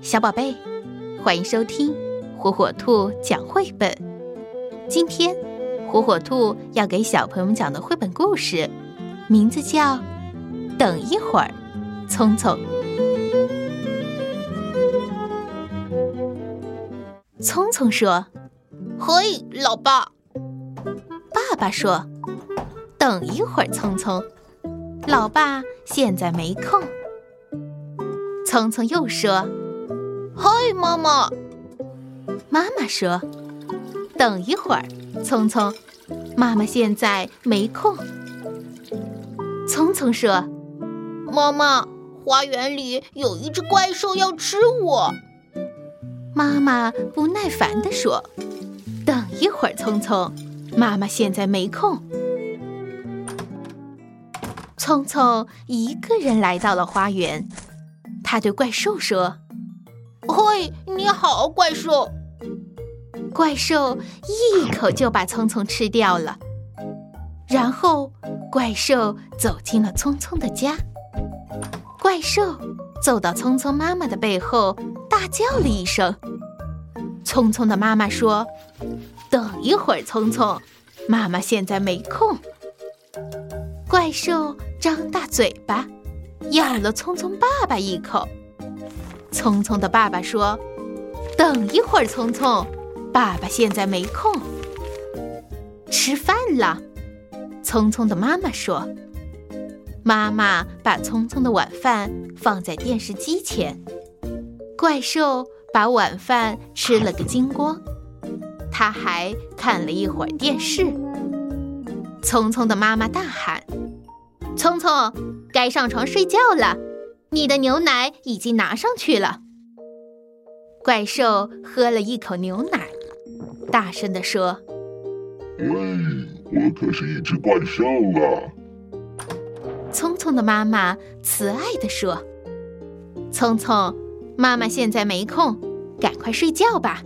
小宝贝，欢迎收听火火兔讲绘本。今天，火火兔要给小朋友们讲的绘本故事，名字叫《等一会儿，聪聪》。聪聪说：“嘿，老爸。”爸爸说：“等一会儿，聪聪。”老爸现在没空。聪聪又说：“嗨，妈妈。”妈妈说：“等一会儿，聪聪。”妈妈现在没空。聪聪说：“妈妈，花园里有一只怪兽要吃我。”妈妈不耐烦地说：“等一会儿，聪聪。”妈妈现在没空。聪聪一个人来到了花园，他对怪兽说：“嘿，你好，怪兽！”怪兽一口就把聪聪吃掉了。然后，怪兽走进了聪聪的家。怪兽走到聪聪妈妈的背后，大叫了一声。聪聪的妈妈说：“等一会儿，聪聪，妈妈现在没空。”怪兽张大嘴巴，咬了聪聪爸爸一口。聪聪的爸爸说：“等一会儿，聪聪，爸爸现在没空。”吃饭了，聪聪的妈妈说：“妈妈把聪聪的晚饭放在电视机前。”怪兽把晚饭吃了个精光，他还看了一会儿电视。聪聪的妈妈大喊。聪聪，该上床睡觉了。你的牛奶已经拿上去了。怪兽喝了一口牛奶，大声地说：“喂，我可是一只怪兽啊！”聪聪的妈妈慈爱地说：“聪聪，妈妈现在没空，赶快睡觉吧。”